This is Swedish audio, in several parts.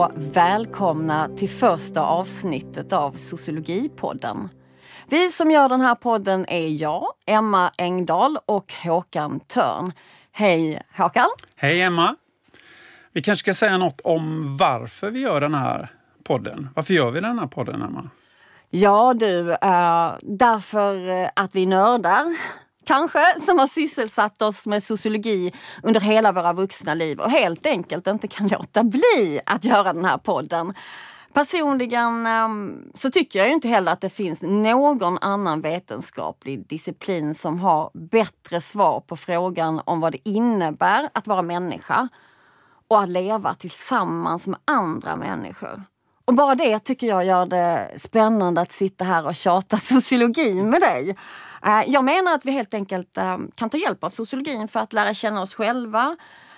och välkomna till första avsnittet av Sociologipodden. Vi som gör den här podden är jag, Emma Engdahl och Håkan Törn. Hej Håkan! Hej Emma! Vi kanske ska säga något om varför vi gör den här podden. Varför gör vi den här podden, Emma? Ja du, äh, därför att vi nördar kanske, som har sysselsatt oss med sociologi under hela våra vuxna liv och helt enkelt inte kan låta bli att göra den här podden. Personligen ehm, så tycker jag inte heller att det finns någon annan vetenskaplig disciplin som har bättre svar på frågan om vad det innebär att vara människa och att leva tillsammans med andra människor. Och bara det tycker jag gör det spännande att sitta här och tjata sociologi med dig. Eh, jag menar att vi helt enkelt eh, kan ta hjälp av sociologin för att lära känna oss själva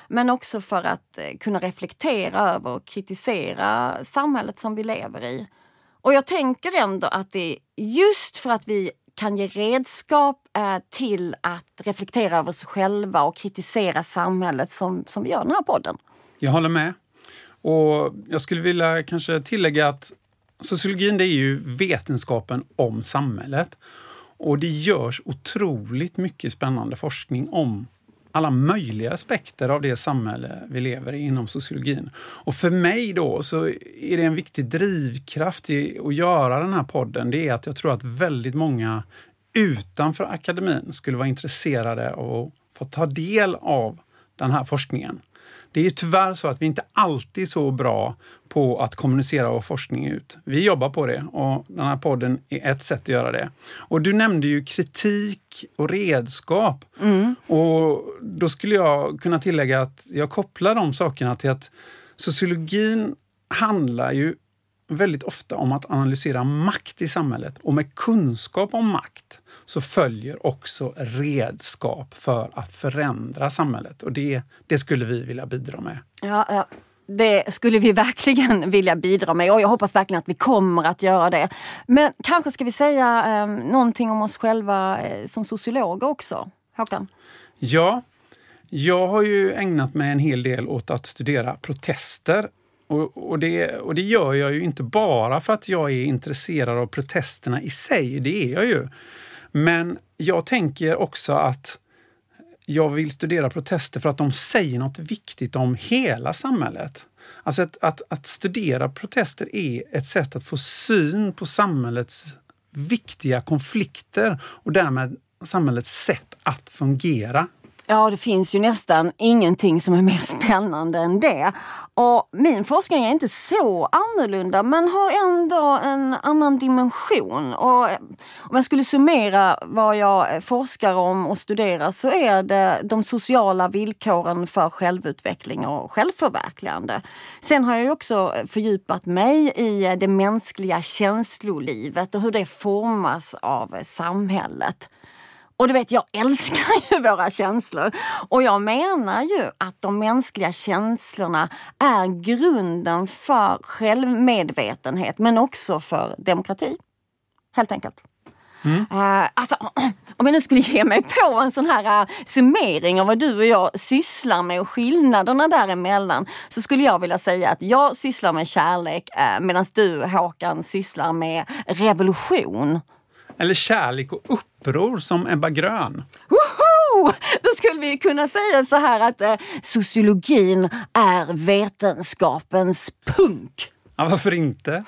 men också för att eh, kunna reflektera över och kritisera samhället som vi lever i. Och jag tänker ändå att det är just för att vi kan ge redskap till att reflektera över oss själva och kritisera samhället som, som vi gör den här podden. Jag håller med. Och jag skulle vilja kanske tillägga att sociologin det är ju vetenskapen om samhället. Och det görs otroligt mycket spännande forskning om alla möjliga aspekter av det samhälle vi lever i inom sociologin. Och för mig då så är det en viktig drivkraft i att göra den här podden. Det är att jag tror att väldigt många utanför akademin skulle vara intresserade av att få ta del av den här forskningen. Det är ju tyvärr så att vi inte alltid är så bra på att kommunicera vår forskning ut. Vi jobbar på det och den här podden är ett sätt att göra det. Och du nämnde ju kritik och redskap. Mm. Och då skulle jag kunna tillägga att jag kopplar de sakerna till att sociologin handlar ju väldigt ofta om att analysera makt i samhället och med kunskap om makt så följer också redskap för att förändra samhället och det, det skulle vi vilja bidra med. Ja, ja. Det skulle vi verkligen vilja bidra med och jag hoppas verkligen att vi kommer att göra det. Men kanske ska vi säga eh, någonting om oss själva eh, som sociologer också, Håkan? Ja, jag har ju ägnat mig en hel del åt att studera protester och, och, det, och det gör jag ju inte bara för att jag är intresserad av protesterna i sig, det är jag ju. Men jag tänker också att jag vill studera protester för att de säger något viktigt om hela samhället. Alltså att, att, att, studera protester är ett sätt att få syn på samhällets viktiga konflikter och därmed samhällets sätt att fungera. Ja, det finns ju nästan ingenting som är mer spännande än det. Och min forskning är inte så annorlunda men har ändå en annan dimension. Och eh, om jag skulle summera vad jag eh, forskar om och studerar så är det de sociala villkoren för självutveckling och självförverkligande. Sen har jag också eh, fördjupat mig i det mänskliga känslolivet och hur det formas av samhället. Och du vet, jag älskar ju våra känslor. Och jag menar ju att de mänskliga känslorna är grunden för självmedvetenhet men också för demokrati. Helt enkelt. Mm. Uh, alltså, om jag nu skulle ge mig på en sån här uh, summering av vad du och jag sysslar med och skillnaderna däremellan så skulle jag vilja säga att jag sysslar med kärlek uh, medan du Håkan sysslar med revolution. Eller kärlek och uppror som Ebba Grön. Woho! Då skulle vi kunna säga så här att eh, sociologin är vetenskapens punk. Ja, varför inte?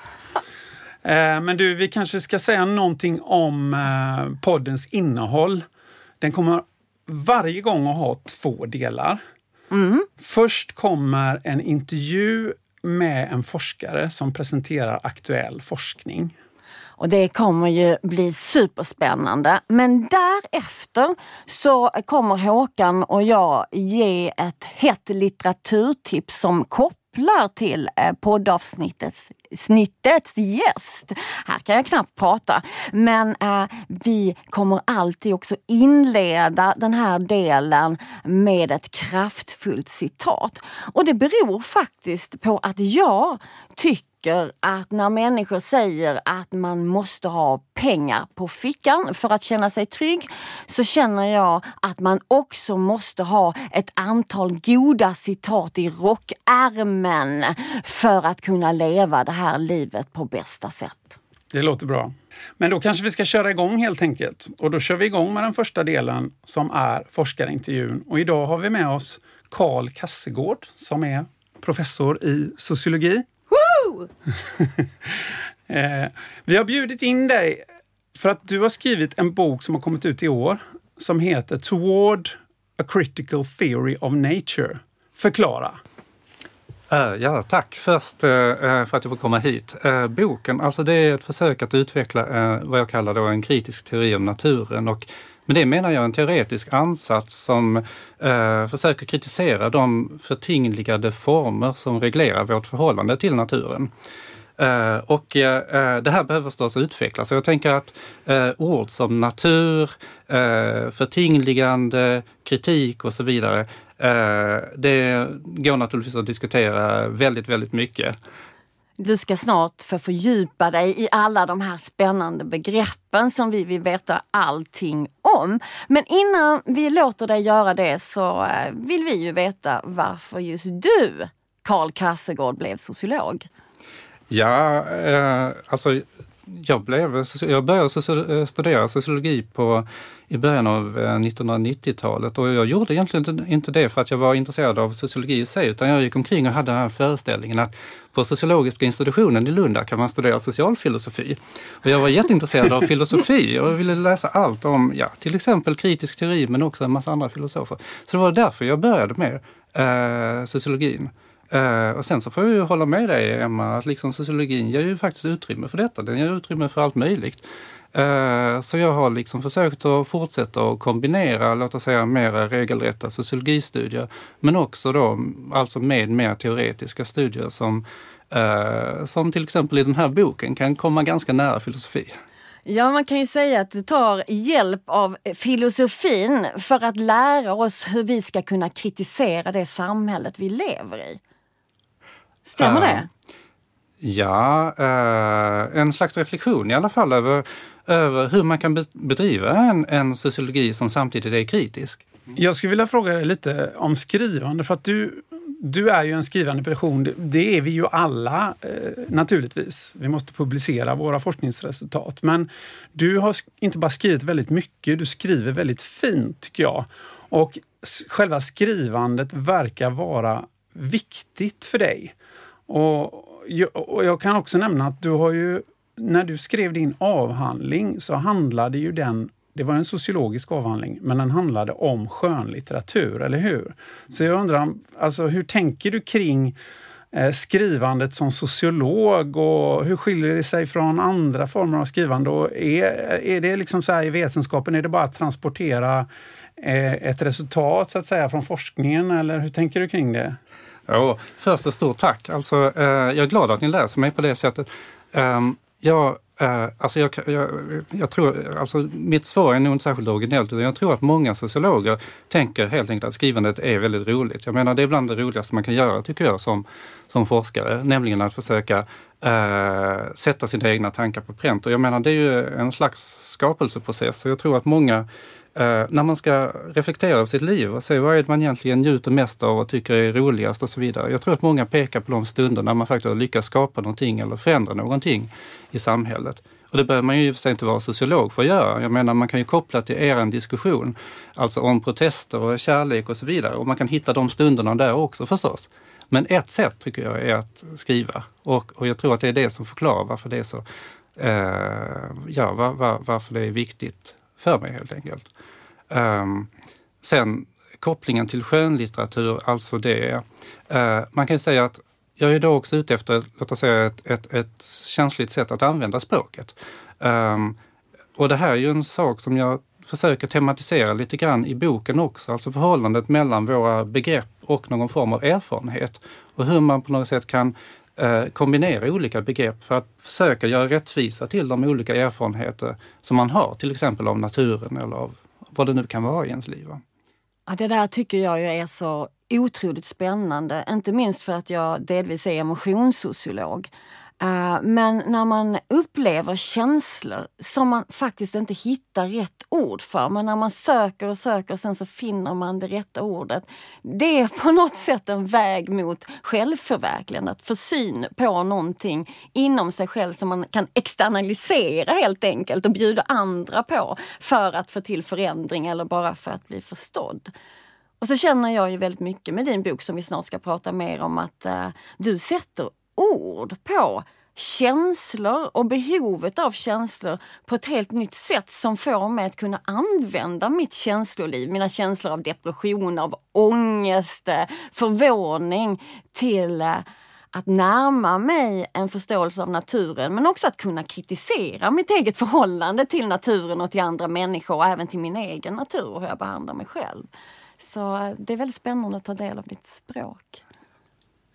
eh, men du, vi kanske ska säga någonting om eh, poddens innehåll. Den kommer varje gång att ha två delar. Mm. Först kommer en intervju med en forskare som presenterar aktuell forskning. Och det kommer ju bli superspännande. Men därefter så kommer Håkan och jag ge ett hett litteraturtips som kopplar till eh, poddavsnittets snittets gäst. Här kan jag knappt prata. Men eh, vi kommer alltid också inleda den här delen med ett kraftfullt citat. Och det beror faktiskt på att jag tycker tycker att när människor säger att man måste ha pengar på fickan för att känna sig trygg så känner jag att man också måste ha ett antal goda citat i rockärmen för att kunna leva det här livet på bästa sätt. Det låter bra. Men då kanske vi ska köra igång helt enkelt. Och då kör vi igång med den första delen som är forskarintervjun. Och idag har vi med oss Karl Kassegård som är professor i sociologi. eh, vi har bjudit in dig för att du har skrivit en bok som har kommit ut i år som heter Toward a critical theory of nature. Förklara. Uh, ja, tack först uh, för att jag får komma hit. Uh, boken, alltså det är ett försök att utveckla vad jag kallar då en kritisk teori om naturen och med det menar jag en teoretisk ansats som eh, försöker kritisera de förtingligade former som reglerar vårt förhållande till naturen. Uh, och uh, det här behöver förstås utvecklas. Jag tänker att ord som natur, förtingligande, kritik och så vidare Eh, det går naturligtvis att diskutera väldigt, väldigt mycket. Du ska snart få fördjupa dig i alla de här spännande begreppen som vi vill veta allting om. Men innan vi låter dig göra det så eh, vill vi ju veta varför just du, Karl Kassegård, blev sociolog. Ja, eh, alltså jag, blev, jag började eh, studera sociologi på, i början av eh, 1990-talet och jag gjorde egentligen inte det för att jag var intresserad av sociologi i sig utan jag gick omkring och hade den här föreställningen att på sociologiska institutionen i Lund kan man studera socialfilosofi. Och jag var jätteintresserad av filosofi och ville läsa allt om ja, till exempel kritisk teori men också en massa andra filosofer. Så det var därför jag började med eh, sociologin. Uh, och sen så får jag ju hålla med dig Emma, att liksom sociologin ger ju faktiskt utrymme för detta. Den ger utrymme för allt möjligt. Uh, så jag har liksom försökt att fortsätta att kombinera, låt oss säga, mera regelrätta sociologistudier, men också då alltså med mer teoretiska studier som, uh, som till exempel i den här boken kan komma ganska nära filosofi. Ja, man kan ju säga att du tar hjälp av filosofin för att lära oss hur vi ska kunna kritisera det samhället vi lever i. Stämmer uh, det? Ja, uh, en slags reflektion i alla fall över, över hur man kan bedriva en, en sociologi som samtidigt är kritisk. Jag skulle vilja fråga dig lite om skrivande för att du, du är ju en skrivande person. Det är vi ju alla eh, naturligtvis. Vi måste publicera våra forskningsresultat. Men du har inte bara skrivit väldigt mycket, du skriver väldigt fint tycker jag. Och själva skrivandet verkar vara viktigt för dig. Och jag, och jag kan också nämna att du har ju, när du skrev din avhandling så handlade ju den det var en sociologisk avhandling, men den handlade om skönlitteratur, eller hur? Så jag undrar, alltså, hur tänker du kring eh, skrivandet som sociolog och hur skiljer det sig från andra former av skrivande? Och är, är det liksom så här i vetenskapen, är det bara att transportera eh, ett resultat så att säga från forskningen eller hur tänker du kring det? Ja, först ett stort tack. Alltså, eh, jag är glad att ni läser mig på det sättet. Ehm, Ja, jag, eh, alltså jag, jag, jag, tror, alltså mitt svar är nog inte särskilt originellt, utan jag tror att många sociologer tänker helt enkelt att skrivandet är väldigt roligt. Jag menar, det är bland det roligaste man kan göra, tycker jag, som, som forskare, nämligen att försöka eh, sätta sina egna tankar på pränt. Och jag menar, det är ju en slags skapelseprocess och jag tror att många Uh, när man ska reflektera över sitt liv och se vad är det man egentligen njuter mest av och tycker är roligast och så vidare. Jag tror att många pekar på de stunder när man faktiskt har lyckats skapa någonting eller förändra någonting i samhället. Och det behöver man ju i och för sig inte vara sociolog för att göra. Jag menar man kan ju koppla till er diskussion, alltså om protester och kärlek och så vidare. Och man kan hitta de stunderna där också förstås. Men ett sätt tycker jag är att skriva och, och jag tror att det är det som förklarar varför det är så, eh, ja var, var, varför det är viktigt för mig helt enkelt. Um, sen kopplingen till skönlitteratur, alltså det. Uh, man kan säga att jag är då också ute efter, låt oss säga ett, ett, ett känsligt sätt att använda språket. Um, och det här är ju en sak som jag försöker tematisera lite grann i boken också, alltså förhållandet mellan våra begrepp och någon form av erfarenhet. Och hur man på något sätt kan eh, kombinera olika begrepp för att försöka göra rättvisa till de olika erfarenheter som man har, till exempel av naturen eller av vad det nu kan vara i ens liv. Ja, det där tycker jag ju är så otroligt spännande, inte minst för att jag delvis är emotionssociolog. Uh, men när man upplever känslor som man faktiskt inte hittar rätt ord för, men när man söker och söker och sen så finner man det rätta ordet. Det är på något sätt en väg mot självförverkligande, att få syn på någonting inom sig själv som man kan externalisera helt enkelt och bjuda andra på för att få till förändring eller bara för att bli förstådd. Och så känner jag ju väldigt mycket med din bok som vi snart ska prata mer om att uh, du sätter ord på känslor och behovet av känslor på ett helt nytt sätt som får mig att kunna använda mitt känsloliv, mina känslor av depression, av ångest, eh, förvåning till eh, att närma mig en förståelse av naturen men också att kunna kritisera mitt eget förhållande till naturen och till andra människor och även till min egen natur och hur jag behandlar mig själv. Så eh, det är väldigt spännande att ta del av ditt språk.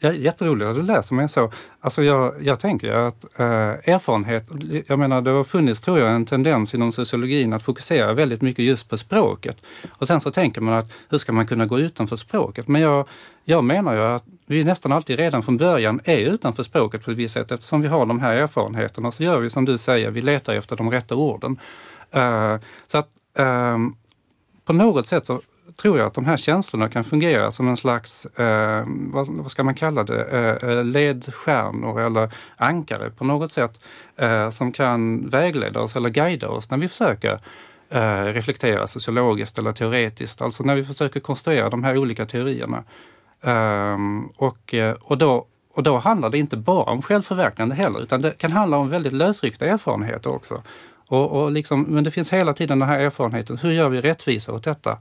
Ja, jätteroligt att du läser mig så. Alltså jag, jag tänker att eh, erfarenhet, jag menar det har funnits tror jag en tendens inom sociologin att fokusera väldigt mycket just på språket. Och sen så tänker man att hur ska man kunna gå utanför språket? Men jag, jag menar ju att vi nästan alltid redan från början är utanför språket på ett visst sätt eftersom vi har de här erfarenheterna. Så gör vi som du säger, vi letar efter de rätta orden. Eh, så att eh, på något sätt så tror jag att de här känslorna kan fungera som en slags, eh, vad, vad, ska man kalla det, eh, eh, ledstjärnor eller ankare på något sätt eh, som kan vägleda oss eller guida oss när vi försöker eh, reflektera sociologiskt eller teoretiskt, alltså när vi försöker konstruera de här olika teorierna. Ehm, och, eh, och, då, och då handlar det inte bara om självförverkligande heller, utan det kan handla om väldigt lösryckta erfarenheter också. Och, och liksom, men det finns hela tiden den här erfarenheten, hur gör vi rättvisa åt detta?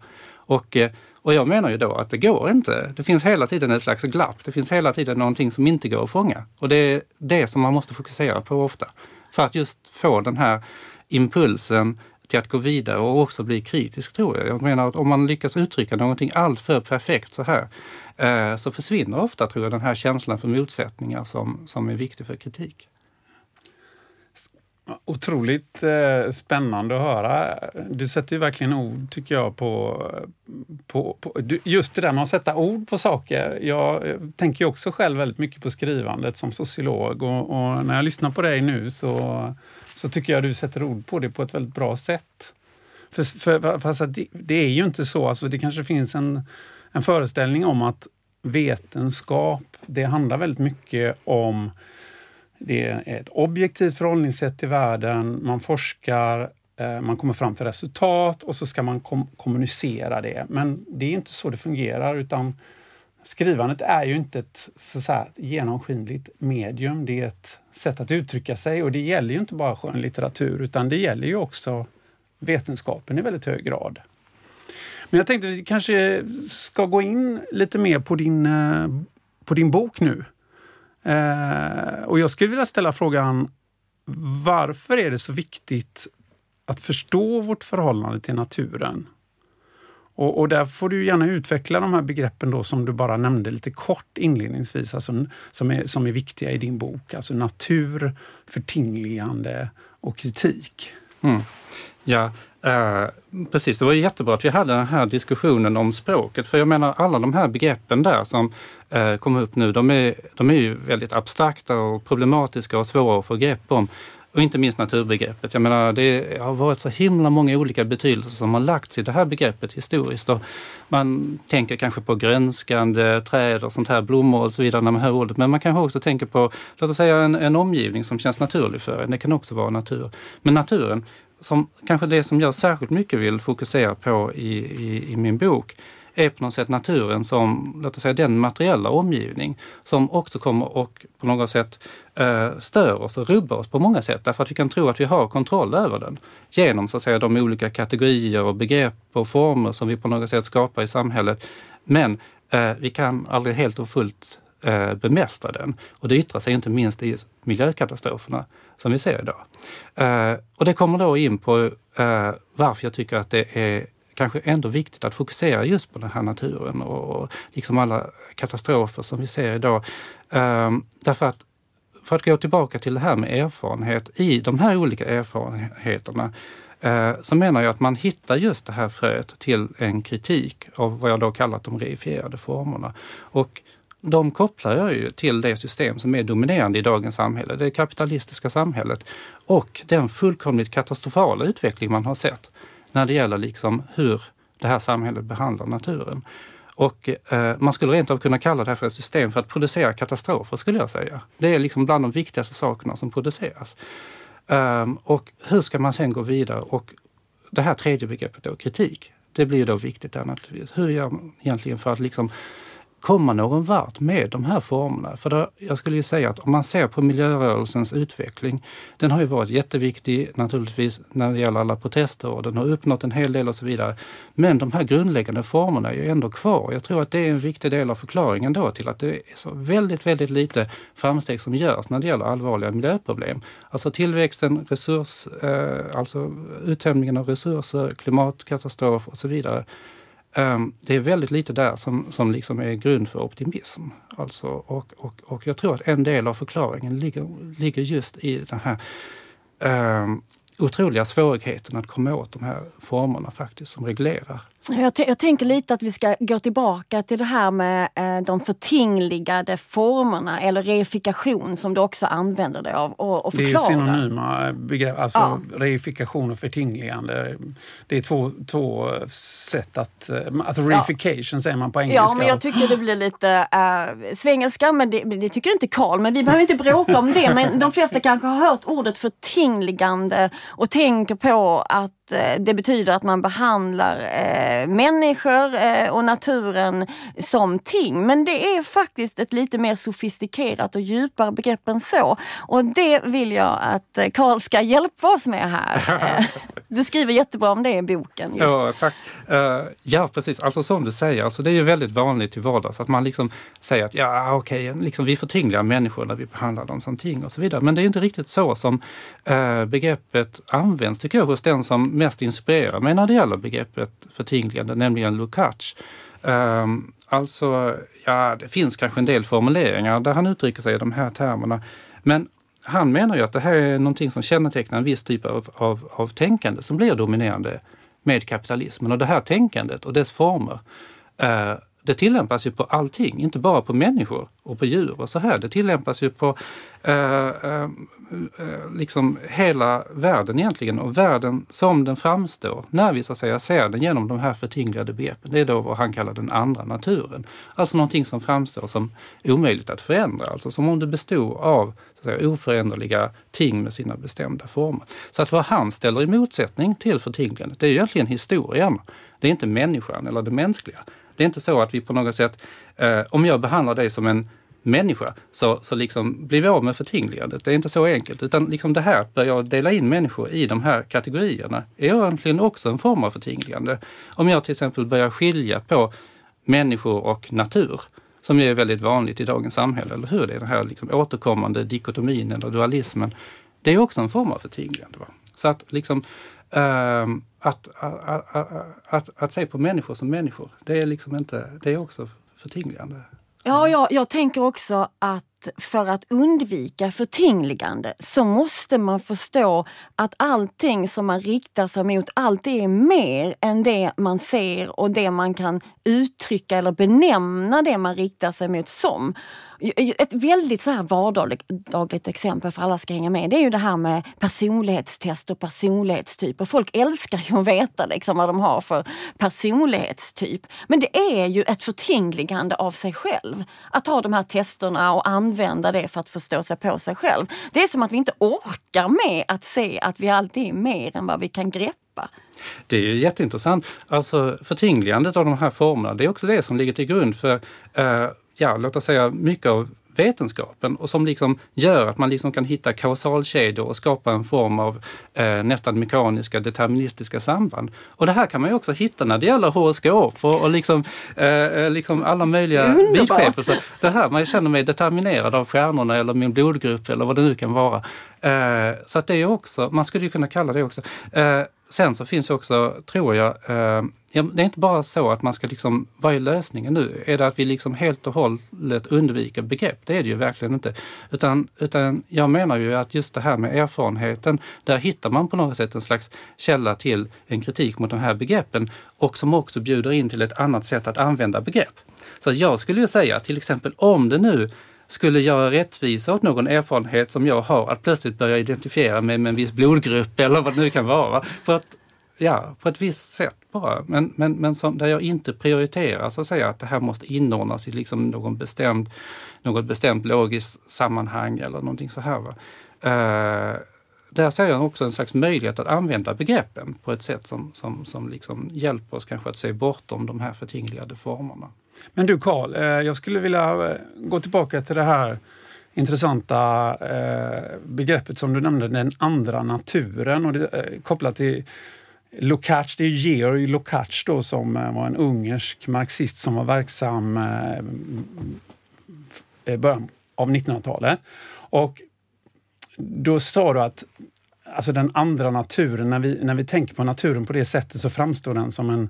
Och, eh, och jag menar ju då att det går inte. Det finns hela tiden ett slags glapp. Det finns hela tiden någonting som inte går att fånga. Och det är det som man måste fokusera på ofta. För att just få den här impulsen till att gå vidare och också bli kritisk tror jag. Jag menar att om man lyckas uttrycka någonting alltför perfekt så här eh, så försvinner ofta tror jag den här känslan för motsättningar som, som är viktig för kritik. Otroligt eh, spännande att höra. Du sätter ju verkligen ord, tycker jag, på, på, på, just det där med att sätta ord på saker. Jag tänker också själv väldigt mycket på skrivandet som sociolog och, och när jag lyssnar på dig nu så, så tycker jag du sätter ord på det på ett väldigt bra sätt. För, för, fast alltså, det, det är ju inte så, alltså det kanske finns en, en föreställning om att vetenskap, det handlar väldigt mycket om det är ett objektivt förhållningssätt till världen. Man forskar, eh, man kommer fram till resultat och så ska man kom kommunicera det. Men det är inte så det fungerar utan skrivandet är ju inte ett så säga, genomskinligt medium. Det är ett sätt att uttrycka sig och det gäller ju inte bara skönlitteratur utan det gäller ju också vetenskapen i väldigt hög grad. Men jag tänkte att vi kanske ska gå in lite mer på din, eh, på din bok nu. Eh, och jag skulle vilja ställa frågan, varför är det så viktigt att förstå vårt förhållande till naturen? Och, och där får du gärna utveckla de här begreppen då som du bara nämnde lite kort inledningsvis, alltså, som, är, som är viktiga i din bok. Alltså natur, förtingligande och kritik. Mm. Ja, eh, precis. Det var jättebra att vi hade den här diskussionen om språket. För jag menar alla de här begreppen där som eh, kommer upp nu, de är, de är ju väldigt abstrakta och problematiska och svåra att få grepp om. Och inte minst naturbegreppet. Jag menar, det har varit så himla många olika betydelser som har lagts i det här begreppet historiskt. Och man tänker kanske på grönskande träd och sånt här, blommor och så vidare när man hör ordet. Men man kanske också tänker på, låt oss säga en, en omgivning som känns naturlig för en. Det kan också vara natur. Men naturen, som kanske det som jag särskilt mycket vill fokusera på i, i, i min bok, är på något sätt naturen som, låt oss säga den materiella omgivning som också kommer och på något sätt eh, stör oss och rubbar oss på många sätt. Därför att vi kan tro att vi har kontroll över den genom så att säga de olika kategorier och begrepp och former som vi på något sätt skapar i samhället. Men eh, vi kan aldrig helt och fullt eh, bemästra den. Och det yttrar sig inte minst i miljökatastroferna som vi ser idag. Eh, och det kommer då in på eh, varför jag tycker att det är kanske ändå viktigt att fokusera just på den här naturen och liksom alla katastrofer som vi ser idag. Um, därför att, för att gå tillbaka till det här med erfarenhet, i de här olika erfarenheterna uh, så menar jag att man hittar just det här fröet till en kritik av vad jag då kallat de reifierade formerna. Och de kopplar jag ju till det system som är dominerande i dagens samhälle, det kapitalistiska samhället och den fullkomligt katastrofala utveckling man har sett när det gäller liksom hur det här samhället behandlar naturen. Och eh, man skulle rent av kunna kalla det här för ett system för att producera katastrofer skulle jag säga. Det är liksom bland de viktigaste sakerna som produceras. Um, och hur ska man sen gå vidare? Och det här tredje begreppet då, kritik, det blir då viktigt där naturligtvis. Hur gör man egentligen för att liksom komma någon vart med de här formerna. För då, jag skulle ju säga att om man ser på miljörörelsens utveckling, den har ju varit jätteviktig naturligtvis när det gäller alla protester och den har uppnått en hel del och så vidare. Men de här grundläggande formerna är ju ändå kvar. Jag tror att det är en viktig del av förklaringen då till att det är så väldigt, väldigt lite framsteg som görs när det gäller allvarliga miljöproblem. Alltså tillväxten, resurs, eh, alltså uttömningen av resurser, klimatkatastrof och så vidare. Ehm, det är väldigt lite där som, som liksom är grund för optimism. Alltså, och, och, och jag tror att en del av förklaringen ligger, ligger just i den här um, otroliga svårigheten att komma åt de här formerna faktiskt som reglerar jag, jag, tänker lite att vi ska gå tillbaka till det här med eh, de förtingligade formerna eller reifikation som du också använder dig av och, och förklara. Det är synonyma begrepp, alltså ja. reifikation och förtingligande. Det är två, två sätt att... Eh, alltså reification ja. säger man på engelska. Ja, men jag tycker det blir lite äh, svengelska, men det, det, tycker inte Karl. Men vi behöver inte bråka om det. Men de flesta kanske har hört ordet förtingligande och tänker på att Eh, det betyder att man behandlar eh, människor eh, och naturen som ting. Men det är faktiskt ett lite mer sofistikerat och djupare begrepp än så. Och det vill jag att Karl ska hjälpa oss med här. du skriver jättebra om det i boken. Just. Ja, tack. Uh, ja, precis. Alltså som du säger, alltså, det är ju väldigt vanligt i vardags att man liksom säger att ja, okej, okay, liksom, vi förtingligar människor när vi behandlar dem som ting och så vidare. Men det är inte riktigt så som uh, begreppet används, tycker jag, hos den som mest inspirerar mig när det gäller begreppet förtingligande, nämligen Lukács. Um, alltså, ja, det finns kanske en del formuleringar där han uttrycker sig i de här termerna. Men han menar ju att det här är någonting som kännetecknar en viss typ av, av, av tänkande som blir dominerande med kapitalismen. Och det här tänkandet och dess former uh, det tillämpas ju på allting, inte bara på människor och på djur och så här. Det tillämpas ju på eh, eh, eh liksom hela världen egentligen och världen som den framstår när vi så att säga ser den genom de här förtinglade begreppen. Det är då vad han kallar den andra naturen. Alltså någonting som framstår som omöjligt att förändra, alltså som om det bestod av så att säga, oföränderliga ting med sina bestämda former. Så att vad han ställer i motsättning till förtinglandet, det är egentligen historien. Det är inte människan eller det mänskliga. Det är inte så att vi på något sätt, eh, om jag behandlar dig som en människa så, så liksom blir vi av med förtingligandet. Det är inte så enkelt. Utan liksom det här, börjar jag dela in människor i de här kategorierna, är egentligen också en form av förtingligande. Om jag till exempel börjar skilja på människor och natur, som är väldigt vanligt i dagens samhälle, eller hur? Det är den här liksom återkommande dikotomin eller dualismen. Det är också en form av förtingligande. Va? Så att liksom Um, att, att, att, att, att se på människor som människor, det är liksom inte, det är också förtingligande. Ja, jag, jag tänker också att för att undvika förtingligande så måste man förstå att allting som man riktar sig mot, allt är mer än det man ser och det man kan uttrycka eller benämna det man riktar sig mot som. Ett väldigt så här vardagligt exempel för alla ska hänga med, det är ju det här med personlighetstest och personlighetstyper. Folk älskar ju att veta liksom vad de har för personlighetstyp. Men det är ju ett förtingligande av sig själv. Att ha de här testerna och använda det för att förstå sig på sig själv. Det är som att vi inte orkar med att se att vi alltid är mer än vad vi kan greppa. Det är ju jätteintressant. Alltså förtingligandet av de här formerna, det är också det som ligger till grund för eh, ja, låt oss säga mycket av vetenskapen och som liksom gör att man liksom kan hitta kausalkedjor och skapa en form av eh, nästan mekaniska deterministiska samband. Och det här kan man ju också hitta när det gäller horoskop och, och liksom, eh, eh liksom alla möjliga vidskepelser. Det här, man känner mig determinerad av stjärnorna eller min blodgrupp eller vad det nu kan vara. Eh, så att det är också, man skulle ju kunna kalla det också. Eh, sen så finns också, tror jag, Ja, det är inte bara så att man ska liksom, vad är lösningen nu? Är det att vi liksom helt och hållet undviker begrepp? Det är det ju verkligen inte. Utan, utan jag menar ju att just det här med erfarenheten, där hittar man på något sätt en slags källa till en kritik mot de här begreppen och som också bjuder in till ett annat sätt att använda begrepp. Så jag skulle ju säga till exempel om det nu skulle göra rättvisa åt någon erfarenhet som jag har, att plötsligt börja identifiera mig med en viss blodgrupp eller vad det nu kan vara. För att, ja, på ett visst sätt bara. Men, men, men som, där jag inte prioriterar så att säga att det här måste inordnas i liksom någon bestämd, något bestämt logiskt sammanhang eller någonting så här. Va? Uh, där ser jag också en slags möjlighet att använda begreppen på ett sätt som, som, som liksom hjälper oss kanske att se bortom de här förtingligade formerna. Men du Karl, eh, jag skulle vilja eh, gå tillbaka till det här intressanta begreppet som du nämnde, den andra naturen och det, kopplat till Lukács, det är Georg Lukács då som eh, var en ungersk marxist som var verksam i början av 1900-talet. Och då sa du att alltså den andra naturen, när vi, när vi tänker på naturen på det sättet så framstår den som en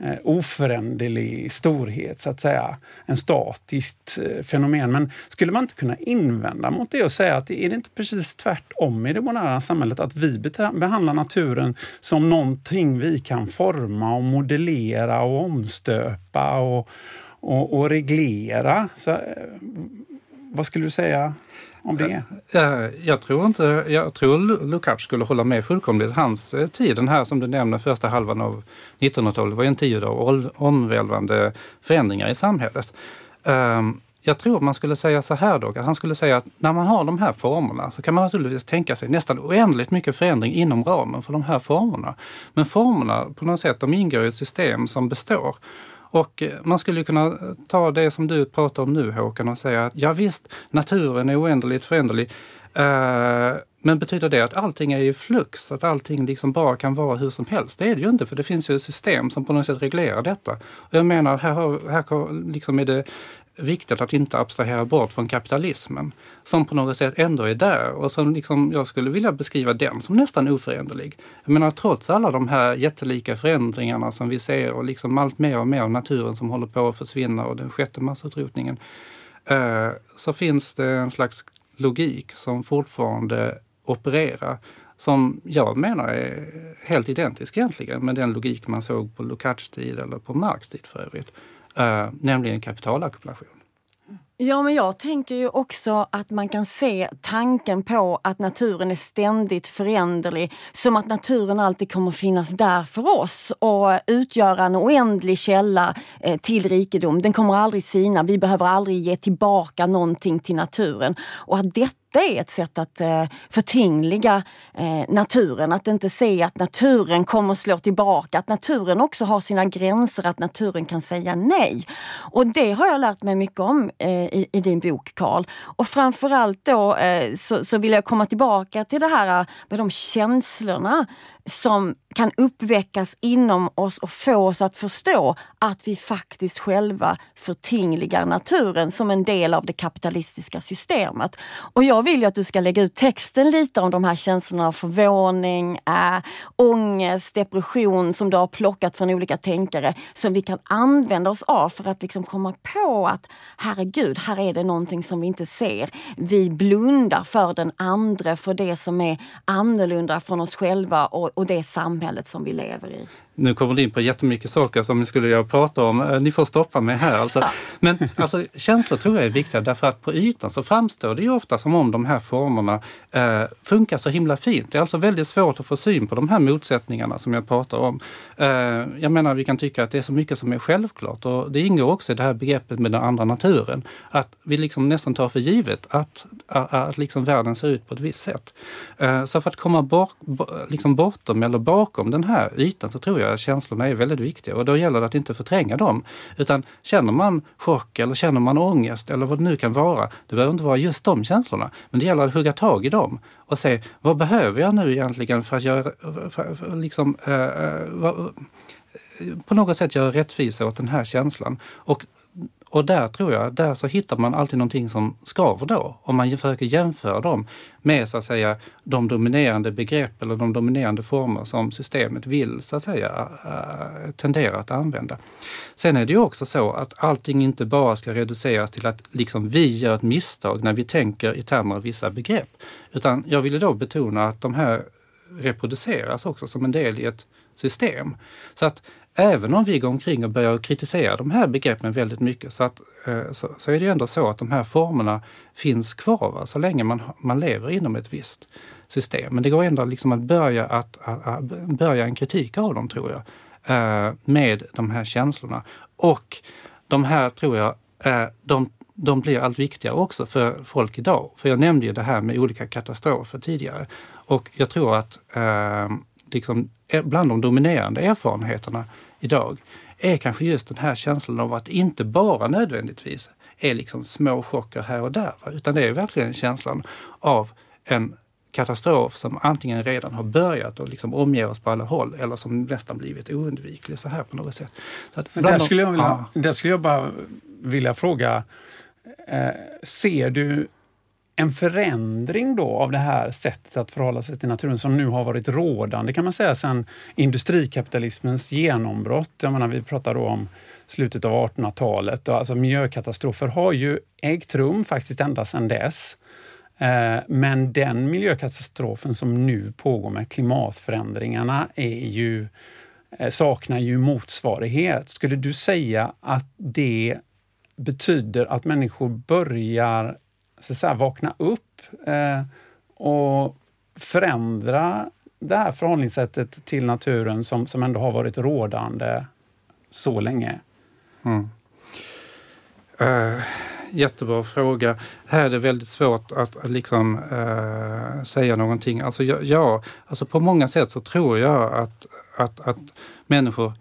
eh, oföränderlig storhet, så att säga. En statiskt eh, fenomen. Men skulle man inte kunna invända mot det och säga att är det inte precis tvärtom i det moderna samhället? Att vi behandlar naturen som någonting vi kan forma och modellera och omstöpa och, och, och reglera. Så, eh, vad skulle du säga om det? Eh, eh, jag tror inte, jag tror Lukács skulle hålla med fullkomligt. Hans eh, tid, den här som du nämner, första halvan av 1900-talet, var ju en tid av omvälvande förändringar i samhället. Ehm, jag tror man skulle säga så här dock, att han skulle säga att när man har de här formerna så kan man naturligtvis tänka sig nästan oändligt mycket förändring inom ramen för de här formerna. Men formerna på något sätt, de ingår i ett system som består. Och eh, man skulle kunna ta det som du pratar om nu Håkan och säga att ja visst, naturen är oändligt föränderlig. Uh, men betyder det att allting är i flux, att allting liksom bara kan vara hur som helst? Det är det ju inte, för det finns ju ett system som på något sätt reglerar detta. Och jag menar, här, har, här liksom är det viktigt att inte abstrahera bort från kapitalismen som på något sätt ändå är där och som liksom, jag skulle vilja beskriva den som nästan oföränderlig. Jag menar trots alla de här jättelika förändringarna som vi ser och liksom allt mer och mer av naturen som håller på att försvinna och den sjätte massutrotningen eh, så finns det en slags logik som fortfarande opererar som jag menar är helt identisk egentligen med den logik man såg på Lukács tid eller på Marx tid för övrigt eh, nämligen kapitalackumulation. Ja, men jag tänker ju också att man kan se tanken på att naturen är ständigt föränderlig som att naturen alltid kommer finnas där för oss och utgöra en oändlig källa eh, till rikedom. Den kommer aldrig sina, vi behöver aldrig ge tillbaka någonting till naturen. Och att detta det är ett sätt att eh, förtingliga eh, naturen, att inte se att naturen kommer slå tillbaka, att naturen också har sina gränser, att naturen kan säga nej. Och det har jag lärt mig mycket om eh, i, i, din bok Karl. Och framförallt då eh, så, så, vill jag komma tillbaka till det här eh, med de känslorna som kan uppväckas inom oss och få oss att förstå att vi faktiskt själva förtingligar naturen som en del av det kapitalistiska systemet. Och jag vill ju att du ska lägga ut texten lite om de här känslorna av förvåning, äh, ångest, depression som du har plockat från olika tänkare som vi kan använda oss av för att liksom komma på att herregud, här är det någonting som vi inte ser. Vi blundar för den andra, för det som är annorlunda från oss själva och, och det samhället som vi lever i. Nu kommer du in på jättemycket saker som ni skulle jag prata om. Eh, ni får stoppa mig här. Alltså. Men alltså, känslor tror jag är viktiga därför att på ytan så framstår det ju ofta som om de här formerna eh, funkar så himla fint. Det är alltså väldigt svårt att få syn på de här motsättningarna som jag pratar om. Eh, jag menar, vi kan tycka att det är så mycket som är självklart och det ingår också i det här begreppet med den andra naturen. Att vi liksom nästan tar för givet att, att, att liksom världen ser ut på ett visst sätt. Eh, så för att komma bort, liksom bortom eller bakom den här ytan så tror jag att känslorna är väldigt viktiga och då gäller det att inte förtränga dem. Utan känner man chock eller känner man ångest eller vad det nu kan vara, det behöver inte vara just de känslorna. Men det gäller att hugga tag i dem och se vad behöver jag nu egentligen för att göra, för, för, liksom, eh, eh vad, på något sätt göra rättvisa åt den här känslan. Och och där tror jag, där så hittar man alltid någonting som skaver då. Om man försöker jämföra dem med så att säga de dominerande begrepp eller de dominerande former som systemet vill så att säga eh, tendera att använda. Sen är det ju också så att allting inte bara ska reduceras till att liksom vi gör ett misstag när vi tänker i termer av vissa begrepp. Utan jag ville då betona att de här reproduceras också som en del i ett system. Så att även om vi går omkring och börjar kritisera de här begreppen väldigt mycket så, att, eh, så, så, är det ändå så att de här formerna finns kvar va? så länge man, man lever inom ett visst system. Men det går ändå liksom att börja, att, att, att börja en kritik av dem tror jag, eh, med de här känslorna. Och de här tror jag, eh, de, de blir allt viktigare också för folk idag. För jag nämnde ju det här med olika katastrofer tidigare. Och jag tror att liksom, bland de dominerande erfarenheterna idag är kanske just den här känslan av att inte bara nödvändigtvis är liksom små chocker här och där, utan det är verkligen känslan av en katastrof som antingen redan har börjat och liksom omger oss på alla håll eller som nästan blivit oundviklig så här på något sätt. Där, skulle jag vilja, ja. där skulle jag bara vilja fråga, eh, ser du en förändring då av det här sättet att förhålla sig till naturen som nu har varit rådande kan man säga sedan industrikapitalismens genombrott. Jag menar, vi pratar då om slutet av 1800-talet. Alltså miljökatastrofer har ju ägt rum faktiskt ända sedan dess. Eh, men den miljökatastrofen som nu pågår med klimatförändringarna är ju, eh, saknar ju motsvarighet. Skulle du säga att det betyder att människor börjar så att säga, vakna upp eh, och förändra det här förhållningssättet till naturen som, som ändå har varit rådande så länge? Mm. Uh, jättebra fråga. Här är det väldigt svårt att, att liksom uh, säga någonting. Alltså, ja, ja, alltså på många sätt så tror jag att, att, att människor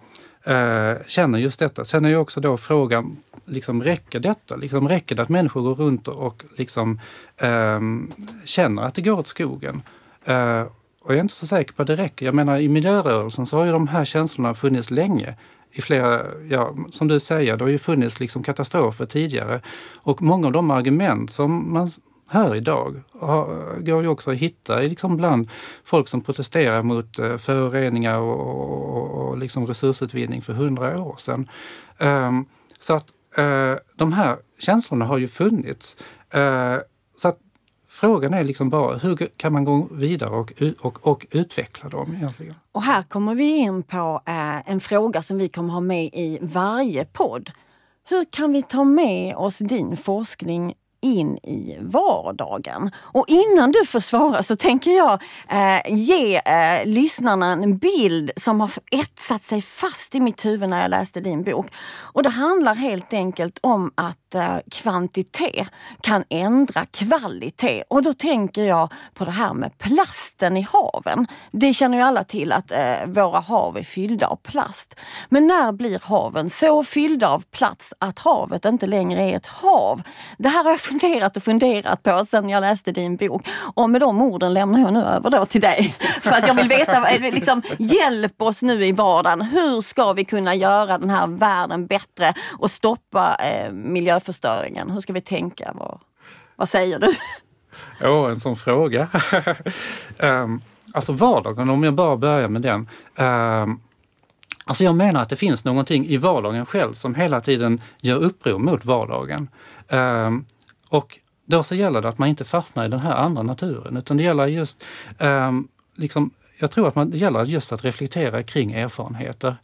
uh, känner just detta. Sen är ju också då frågan liksom räcker detta? Liksom räcker det att människor går runt och liksom, eh, känner att det går åt skogen? Eh, och jag är inte så säker på att det räcker. Jag menar i miljörörelsen så har ju de här känslorna funnits länge. I flera, ja, som du säger, det har ju funnits liksom katastrofer tidigare. Och många av de argument som man hör idag har, går ju också att hitta liksom bland folk som protesterar mot eh, föroreningar och, och, och liksom resursutvinning för hundra år sedan. Um, så att eh, de här känslorna har ju funnits. Eh, så att frågan är liksom bara hur kan man gå vidare och, och, och utveckla dem egentligen? Och här kommer vi in på eh, en fråga som vi kommer ha med i varje podd. Hur kan vi ta med oss din forskning in i vardagen. Och innan du får svara så tänker jag eh, ge eh, lyssnarna en bild som har etsat sig fast i mitt huvud när jag läste din bok. Och det handlar helt enkelt om att eh, kvantitet kan ändra kvalitet. Och då tänker jag på det här med plasten i haven. Det känner ju alla till att eh, våra hav är fyllda av plast. Men när blir haven så fyllda av plats att havet inte längre är ett hav? Det här har jag funderat och funderat på sen jag läste din bok. Och med de orden lämnar jag nu över då till dig. För att jag vill veta, liksom, hjälp oss nu i vardagen. Hur ska vi kunna göra den här världen bättre och stoppa eh, miljöförstöringen? Hur ska vi tänka? Vad, vad säger du? Åh, oh, en sån fråga. um, alltså vardagen, om jag bara börjar med den. Um, Alltså jag menar att det finns någonting i vardagen själv som hela tiden gör uppror mot vardagen. Um, och då så gäller det att man inte fastnar i den här andra naturen utan det gäller just, um, liksom, jag tror att man, det gäller just att reflektera kring erfarenheter.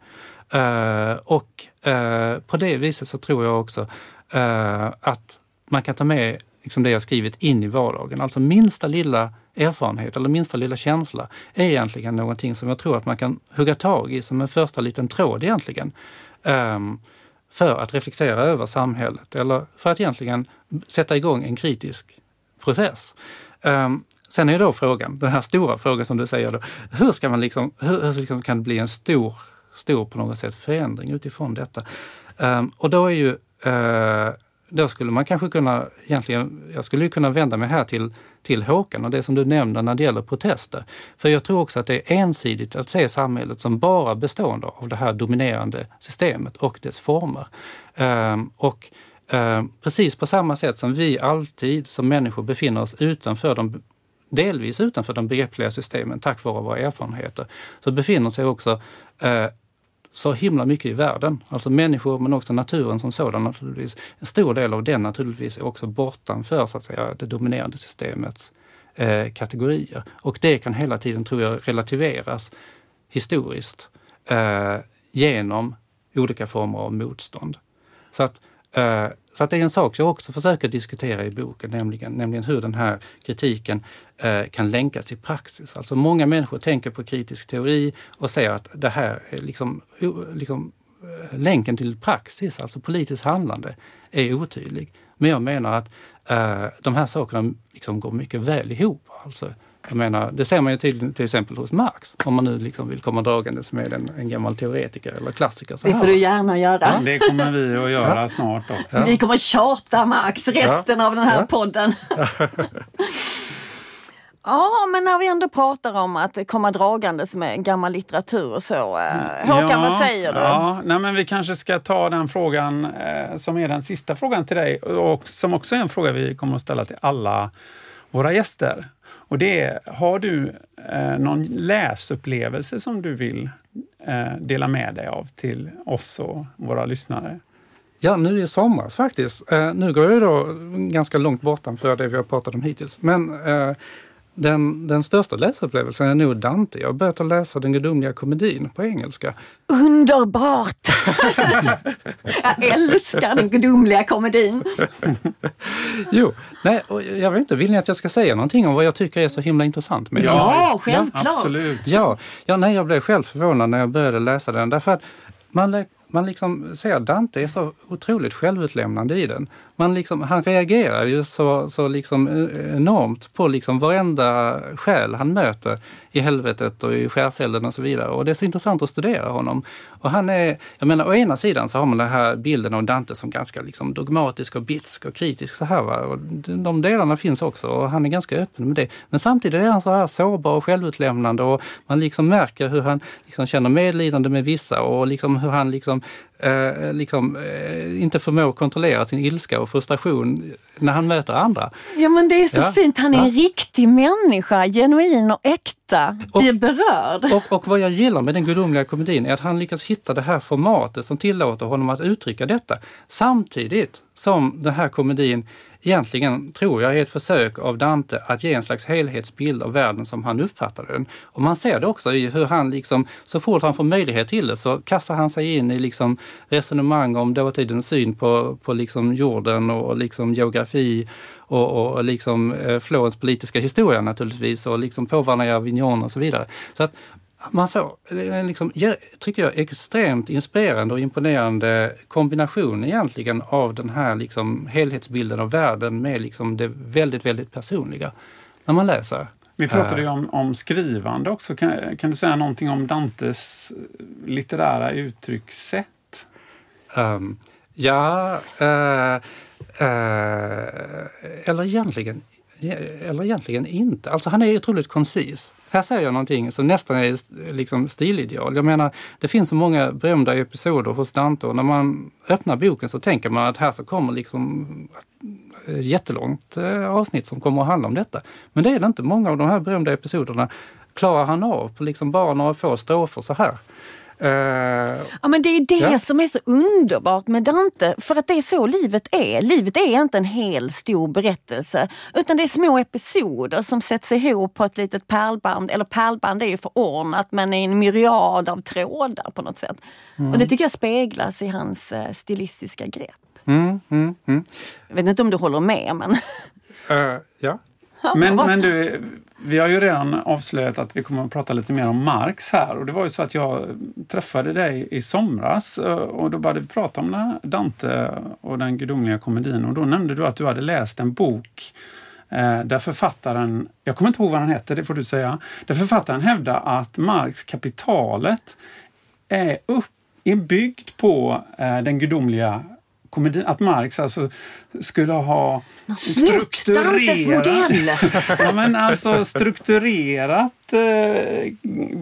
Uh, och uh, på det viset så tror jag också uh, att man kan ta med liksom det jag skrivit in i vardagen. Alltså minsta lilla erfarenhet eller minsta lilla känsla är egentligen någonting som jag tror att man kan hugga tag i som en första liten tråd egentligen. Um, för att reflektera över samhället eller för att egentligen sätta igång en kritisk process. Um, sen är då frågan, den här stora frågan som du säger, då, hur ska man liksom, hur, hur kan det bli en stor, stor på något sätt förändring utifrån detta? Um, och då är ju uh, då skulle man kanske kunna, egentligen, jag skulle kunna vända mig här till, till Håkan och det som du nämnde när det gäller protester. För jag tror också att det är ensidigt att se samhället som bara bestående av det här dominerande systemet och dess former. Um, och eh, precis på samma sätt som vi alltid som människor befinner oss utanför de delvis utanför de begreppliga systemen tack vare våra erfarenheter, så befinner sig också eh, så himla mycket i världen. Alltså människor men också naturen som sådan naturligtvis. En stor del av den naturligtvis är också bortanför så att säga, det dominerande systemets eh, kategorier. Och det kan hela tiden, tror jag, relativeras historiskt eh, genom olika former av motstånd. Så att, Eh, så att det är en sak jag också försöker diskutera i boken, nämligen, nämligen hur den här kritiken eh, kan länkas till praxis. Alltså många människor tänker på kritisk teori och säger att det här är liksom, liksom eh, länken till praxis, alltså politiskt handlande, är otydlig. Men jag menar att de här sakerna liksom går mycket väl ihop. Alltså, jag menar, det ser man ju till, till exempel hos Marx, om man nu liksom vill komma dragandes med en, en gammal teoretiker eller klassiker. Så det får du gärna göra. Ja, det kommer vi att göra ja. snart också. Vi kommer tjata Marx resten av den här podden. Ja, men när vi ändå pratar om att komma dragandes med gammal litteratur och så. Eh, Håkan, ja, vad säger du? Ja, nej, men vi kanske ska ta den frågan eh, som är den sista frågan till dig och som också är en fråga vi kommer att ställa till alla våra gäster. Och det är, har du eh, någon läsupplevelse som du vill eh, dela med dig av till oss och våra lyssnare? Ja, nu i somras faktiskt. Eh, nu går jag då ganska långt bortanför det vi har pratat om hittills. Men eh, den, den största läsupplevelsen är nog Dante. Jag har börjat att läsa den gudomliga komedin på engelska. Underbart! jag älskar den gudomliga komedin. jo, nej, och jag vet inte, vill ni att jag ska säga någonting om vad jag tycker är så himla intressant med den? Ja, självklart! Ja, absolut. Ja, ja nej, jag blev själv förvånad när jag började läsa den därför att man, man liksom ser att Dante är så otroligt självutlämnande i den man liksom, han reagerar ju så, så liksom eh, enormt på liksom varenda själ han möter i helvetet och i skärselden och så vidare. Och det är så intressant att studera honom. Och han är, jag menar, å ena sidan så har man den här bilden av Dante som ganska liksom dogmatisk och bitsk och kritisk så här. Va? Och de delarna finns också och han är ganska öppen med det. Men samtidigt är han så här sårbar och självutlämnande och man liksom märker hur han liksom känner medlidande med vissa och liksom hur han liksom eh, liksom, eh, inte förmår kontrollera sin ilska och frustration när han möter andra. Ja men det är så ja. fint, han är ja. en riktig människa, genuin och äkta, och, blir berörd. Och, och vad jag gillar med den gudomliga komedin är att han lyckas hitta det här formatet som tillåter honom att uttrycka detta samtidigt som den här komedin egentligen, tror jag, är ett försök av Dante att ge en slags helhetsbild av världen som han uppfattade den. Och man ser det också i hur han liksom, så fort han får möjlighet till det så kastar han sig in i liksom resonemang om dåtidens syn på, på liksom jorden och liksom geografi och, och liksom eh, Florens politiska historia naturligtvis och liksom påvarna i Avignon och så vidare. Så att man får, liksom, tycker jag, extremt inspirerande och imponerande kombination egentligen av den här liksom, helhetsbilden av världen med liksom, det väldigt, väldigt personliga när man läser. Vi pratade ju om, om skrivande också. Kan, kan, du säga någonting om Dantes litterära uttryckssätt? Um, ja, uh, uh, eller egentligen eller egentligen inte. Alltså han är otroligt koncis. Här säger jag någonting som nästan är liksom stilideal. Jag menar, det finns så många berömda episoder hos Dante och när man öppnar boken så tänker man att här så kommer liksom ett jättelångt eh, avsnitt som kommer att handla om detta. Men det är det inte. Många av de här berömda episoderna klarar han av på liksom bara några få strofer så här. Uh, ja men det är det ja. som är så underbart med Dante, för att det är så livet är. Livet är inte en hel stor berättelse, utan det är små episoder som sätts ihop på ett litet pärlband, eller pärlband är ju förordnat men i en myriad av trådar på något sätt. Mm. Och det tycker jag speglas i hans uh, stilistiska grepp. Mm, mm, mm, jag vet inte om du håller med men... Uh, ja. Men, men du, vi har ju redan avslöjat att vi kommer att prata lite mer om Marx här. Och det var ju så att jag träffade dig i somras eh, och då började vi prata om Dante och den gudomliga komedin. Och då nämnde du att du hade läst en bok eh, där författaren, jag kommer inte ihåg vad den heter, det får du säga, där författaren hävdar att Marx Kapitalet är, upp, är byggd på eh, den gudomliga komedin. Att Marx alltså skulle ha modell! ja, men alltså strukturerat eh,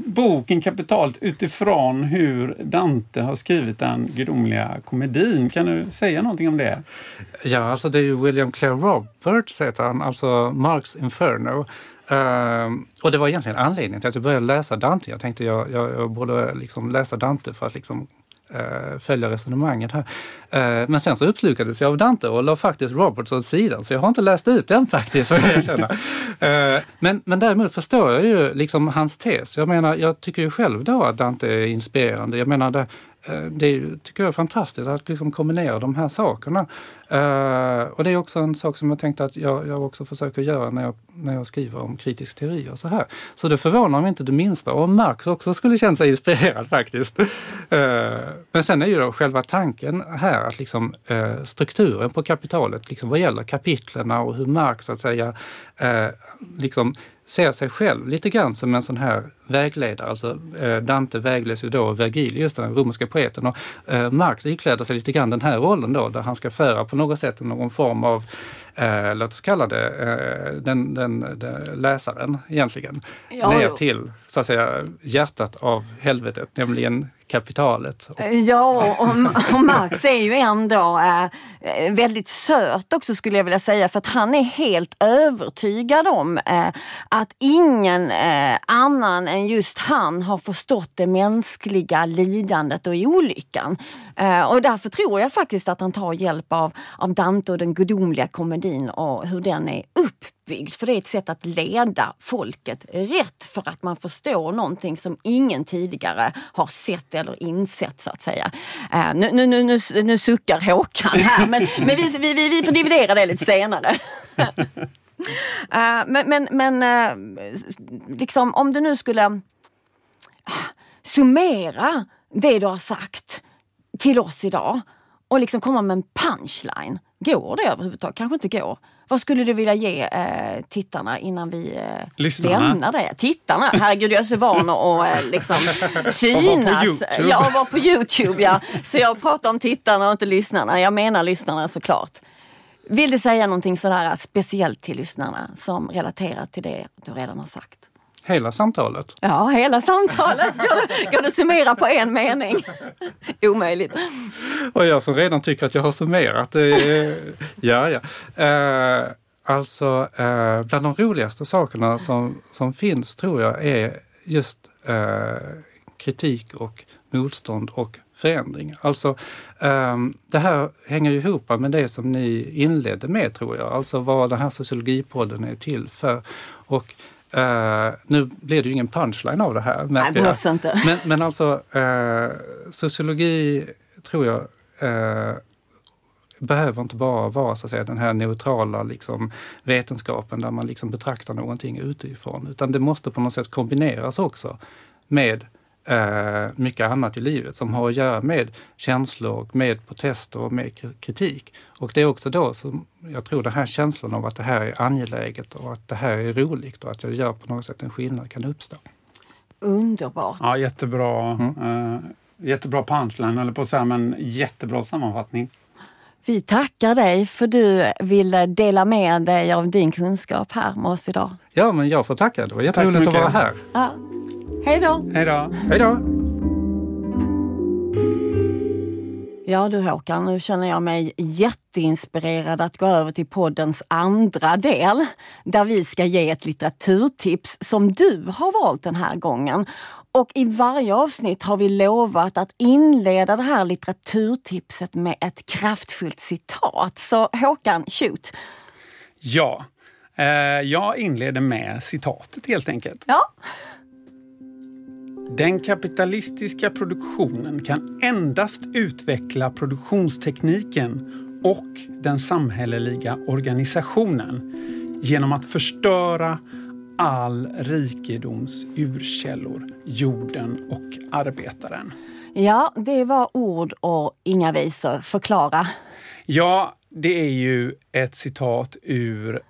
boken Kapitalet utifrån hur Dante har skrivit den gudomliga komedin. Kan du säga någonting om det? Ja, alltså det är ju William Clare Roberts heter han, alltså Marx Inferno. Uh, och det var egentligen anledningen till att jag började läsa Dante. Jag tänkte jag, jag, jag borde liksom läsa Dante för att liksom uh, följa resonemanget här. Uh, men sen så uppslukades jag av Dante och la faktiskt Roberts åt sidan, så jag har inte läst ut den faktiskt, får jag erkänna. uh, men, men däremot förstår jag ju liksom hans tes. Jag menar, jag tycker ju själv då att Dante är inspirerande. Jag menar, det, Eh, det tycker jag är fantastiskt att liksom kombinera de här sakerna. Uh, och det är också en sak som jag tänkte att jag, jag också försöker göra när jag, när jag skriver om kritisk teori och så här. Så det förvånar mig inte det minsta. Och Marx också skulle känna sig inspirerad faktiskt. Uh, men sen är ju då själva tanken här att liksom uh, strukturen på kapitalet, liksom vad gäller kapitlerna och hur Marx så att säga liksom ser sig själv lite grann som en sån här vägledare. Alltså eh, Dante vägleds ju då av Vergilius, den romerska poeten. Och eh, Marx ikläder sig lite grann den här rollen då, där han ska föra på något sätt någon form av eh, låt oss kalla det, eh, den, den, den, läsaren egentligen, ja, ner till så att säga hjärtat av helvetet, nämligen kapitalet. Ja, och, och Marx är ju ändå äh, väldigt söt också skulle jag vilja säga för att han är helt övertygad om äh, att ingen äh, annan än just han har förstått det mänskliga lidandet och olyckan. Eh, och därför tror jag faktiskt att han tar hjälp av, av Dante och den gudomliga komedin och hur den är uppbyggd. För det är ett sätt att leda folket rätt för att man förstår någonting som ingen tidigare har sett eller insett så att säga. Eh, nu, nu, nu, nu, nu suckar Håkan här men, men vi, vi, vi, vi får dividera det lite senare. uh, men men, men uh, liksom om du nu skulle summera det du har sagt till oss idag och liksom komma med en punchline. Går det överhuvudtaget? Kanske inte går. Vad skulle du vilja ge eh, tittarna innan vi eh, lämnar det? Tittarna? Herregud, jag är så van att eh, liksom synas. Jag var på Youtube, ja. Så jag pratar om tittarna och inte lyssnarna. Jag menar lyssnarna såklart. Vill du säga någonting sådär speciellt till lyssnarna som relaterar till det du redan har sagt? Hela samtalet? Ja, hela samtalet. Går det, att summera på en mening? Omöjligt. Och jag som redan tycker att jag har summerat. Eh, ja, ja. Eh, alltså, eh, bland de roligaste sakerna som, som finns tror jag är just eh, kritik och motstånd och förändring. Alltså, um, det här hänger ju ihop med det som ni inledde med tror jag, alltså vad den här sociologipodden är till för. Och Uh, nu blir det ju ingen punchline av det här. Nej, det behövs inte. Men, men alltså, uh, sociologi tror jag uh, behöver inte bara vara så att säga, den här neutrala liksom, vetenskapen där man liksom betraktar någonting utifrån, utan det måste på något sätt kombineras också med eh, mycket annat i livet som har att göra med känslor, med protester och med kritik. Och det är också då som jag tror den här känslan av att det här är angeläget och att det här är roligt och att jag gör på något sätt en skillnad kan uppstå. Underbart! Ja, jättebra, mm. eh, jättebra punchline, eller på att säga, men jättebra sammanfattning. Vi tackar dig för du ville dela med dig av din kunskap här med oss idag. Ja, men jag får tacka. Det var jätteroligt att vara här. Ja. Hej då! Hej då! Hej då! Ja du Håkan, nu känner jag mig jätteinspirerad att gå över till poddens andra del där vi ska ge ett litteraturtips som du har valt den här gången. Och i varje avsnitt har vi lovat att inleda det här litteraturtipset med ett kraftfullt citat. Så Håkan, shoot! Ja, eh, jag inleder med citatet helt enkelt. Ja. Den kapitalistiska produktionen kan endast utveckla produktionstekniken och den samhälleliga organisationen genom att förstöra all rikedoms urkällor, jorden och arbetaren. Ja, det var ord och inga visor. Förklara. Ja, det är ju ett citat ur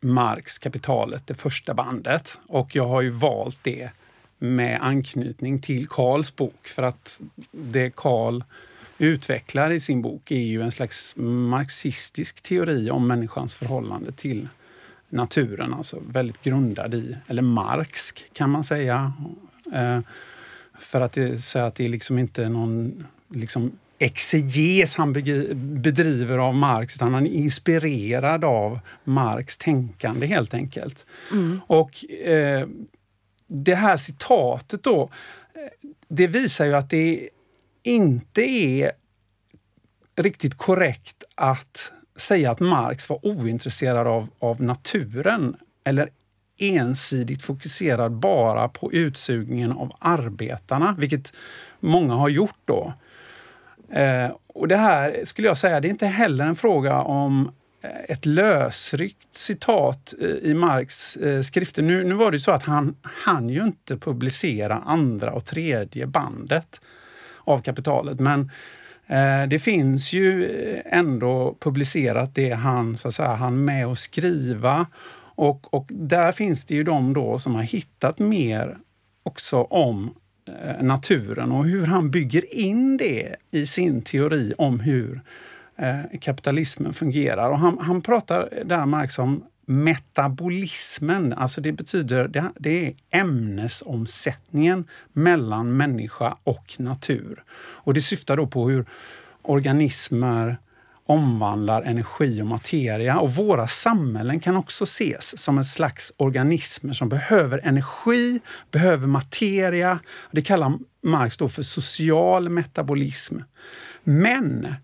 Marx Kapitalet, det första bandet. Och jag har ju valt det med anknytning till Karls bok för att det Karl utvecklar i sin bok är ju en slags marxistisk teori om människans förhållande till naturen, alltså väldigt grundad i, eller marxk kan man säga. Eh, för att det, säga att det är liksom inte någon liksom, exeges han bedriver av Marx, utan han är inspirerad av Marx tänkande helt enkelt. Mm. Och eh, det här citatet då, eh, det visar ju att det inte är riktigt korrekt att säga att Marx var ointresserad av, av naturen eller ensidigt fokuserad bara på utsugningen av arbetarna, vilket många har gjort då. Eh, och det här skulle jag säga, det är inte heller en fråga om Eh, ett lösryckt citat eh, i Marx eh, skrifter. Nu, nu var det så att han hann ju inte publicera andra och tredje bandet av kapitalet, men det finns ju ändå publicerat det han, så att säga, han med att skriva och, och där finns det ju de då som har hittat mer också om naturen och hur han bygger in det i sin teori om hur eh, kapitalismen fungerar. Och han, han pratar där Marx om metabolismen, alltså det betyder det, det är ämnesomsättningen mellan människa och natur. Och det syftar då på hur organismer omvandlar energi och materia. Och våra samhällen kan också ses som en slags organismer som behöver energi, behöver materia. Det kallar Marx då för social metabolism. Men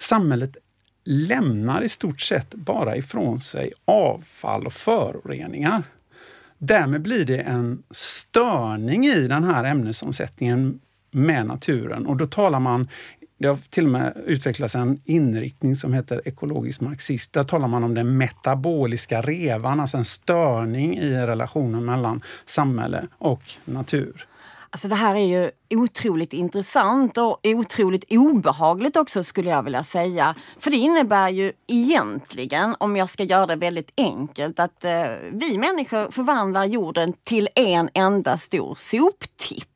samhället lämnar i stort sett bara ifrån sig avfall och föroreningar. Därmed blir det en störning i den här ämnesomsättningen med naturen och då talar man det har till och med utvecklats en inriktning som heter ekologisk marxist. Där talar man om den metaboliska revan, alltså en störning i relationen mellan samhälle och natur. Alltså det här är ju otroligt intressant och otroligt obehagligt också skulle jag vilja säga. För det innebär ju egentligen, om jag ska göra det väldigt enkelt, att eh, vi människor förvandlar jorden till en enda stor soptipp.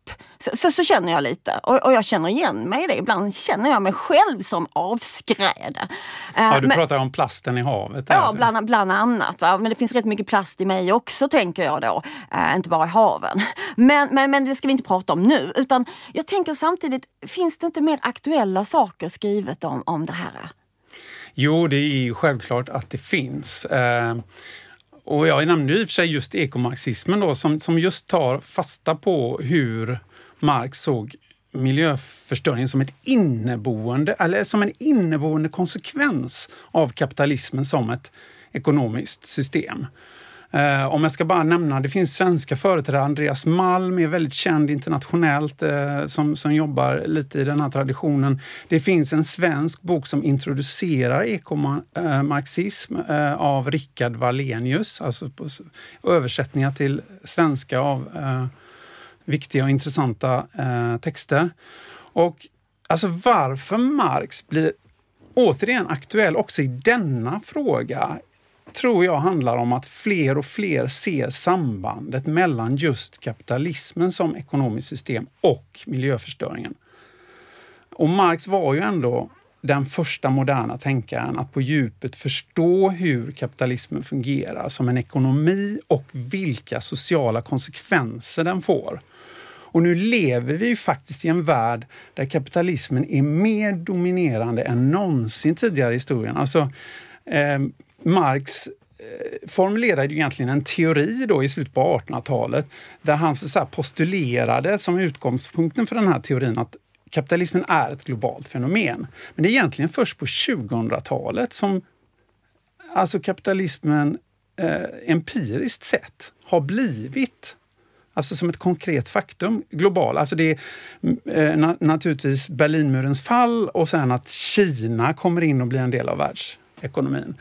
Så, så, så, känner jag lite och, och, jag känner igen mig i det. Ibland känner jag mig själv som avskräde. Ja, du men, pratar om plasten i havet? Ja, bland, bland annat. Va? Men det finns rätt mycket plast i mig också tänker jag då. Äh, inte bara i haven. Men, men, men det ska vi inte prata om nu. Utan jag tänker samtidigt, finns det inte mer aktuella saker skrivet om, om det här? Jo, det är självklart att det finns. Eh, och jag nämnde i och för sig just ekomarxismen då, som, som just tar fasta på hur Marx såg miljöförstöringen som ett inneboende, eller som en inneboende konsekvens av kapitalismen som ett ekonomiskt system. Eh, om jag ska bara nämna, det finns svenska företrädare. Andreas Malm är väldigt känd internationellt eh, som, som jobbar lite i den här traditionen. Det finns en svensk bok som introducerar ekomarxism eh, av Rickard Wallenius, alltså på, översättningar till svenska av eh, viktiga och intressanta eh, texter. Och alltså varför Marx blir återigen aktuell också i denna fråga tror jag handlar om att fler och fler ser sambandet mellan just kapitalismen som ekonomiskt system och miljöförstöringen. Och Marx var ju ändå den första moderna tänkaren att på djupet förstå hur kapitalismen fungerar som en ekonomi och vilka sociala konsekvenser den får. Och nu lever vi ju faktiskt i en värld där kapitalismen är mer dominerande än någonsin tidigare i historien. Alltså, eh, Marx eh, formulerade ju egentligen en teori då i slutet på 1800-talet där han så postulerade som utgångspunkten för den här teorin att kapitalismen är ett globalt fenomen. Men det är egentligen först på 2000-talet som alltså kapitalismen eh, empiriskt sett har blivit Alltså som ett konkret faktum, global. Alltså det är eh, na naturligtvis Berlinmurens fall och sen att Kina kommer in och blir en del av världsekonomin.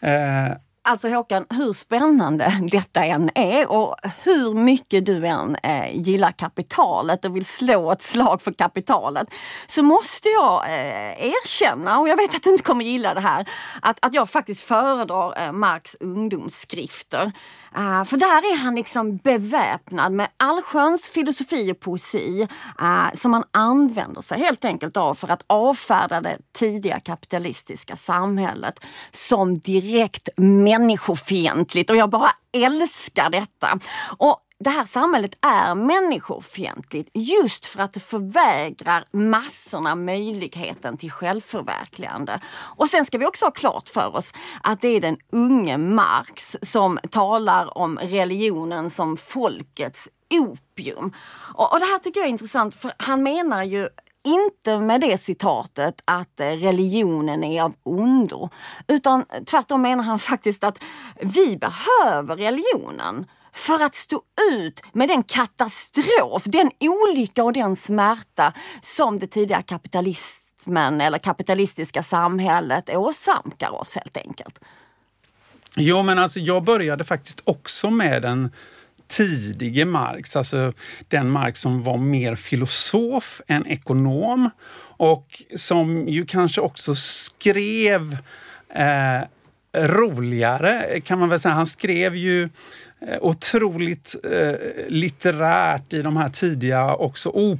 Eh, Alltså Håkan, hur spännande detta än är och hur mycket du än eh, gillar kapitalet och vill slå ett slag för kapitalet så måste jag eh, erkänna, och jag vet att du inte kommer gilla det här, att, att jag faktiskt föredrar eh, Marx ungdomsskrifter. Uh, för där är han liksom beväpnad med allsköns filosofi och poesi uh, som han använder sig helt enkelt av för att avfärda det tidiga kapitalistiska samhället som direkt människofientligt och jag bara älskar detta. Och det här samhället är människofientligt just för att det förvägrar massorna möjligheten till självförverkligande. Och sen ska vi också ha klart för oss att det är den unge Marx som talar om religionen som folkets opium. Och, och det här tycker jag är intressant för han menar ju inte med det citatet att eh, religionen är av ondo. Utan tvärtom menar han faktiskt att vi behöver religionen för att stå ut med den katastrof, den olycka och den smärta som det tidiga kapitalismen eller kapitalistiska samhället åsamkar oss helt enkelt. Jo, men alltså jag började faktiskt också med den tidige Marx, alltså den Marx som var mer filosof än ekonom och som ju kanske också skrev eh, roligare kan man väl säga. Han skrev ju Eh, Eh, otroligt eh, litterärt i de här tidiga, också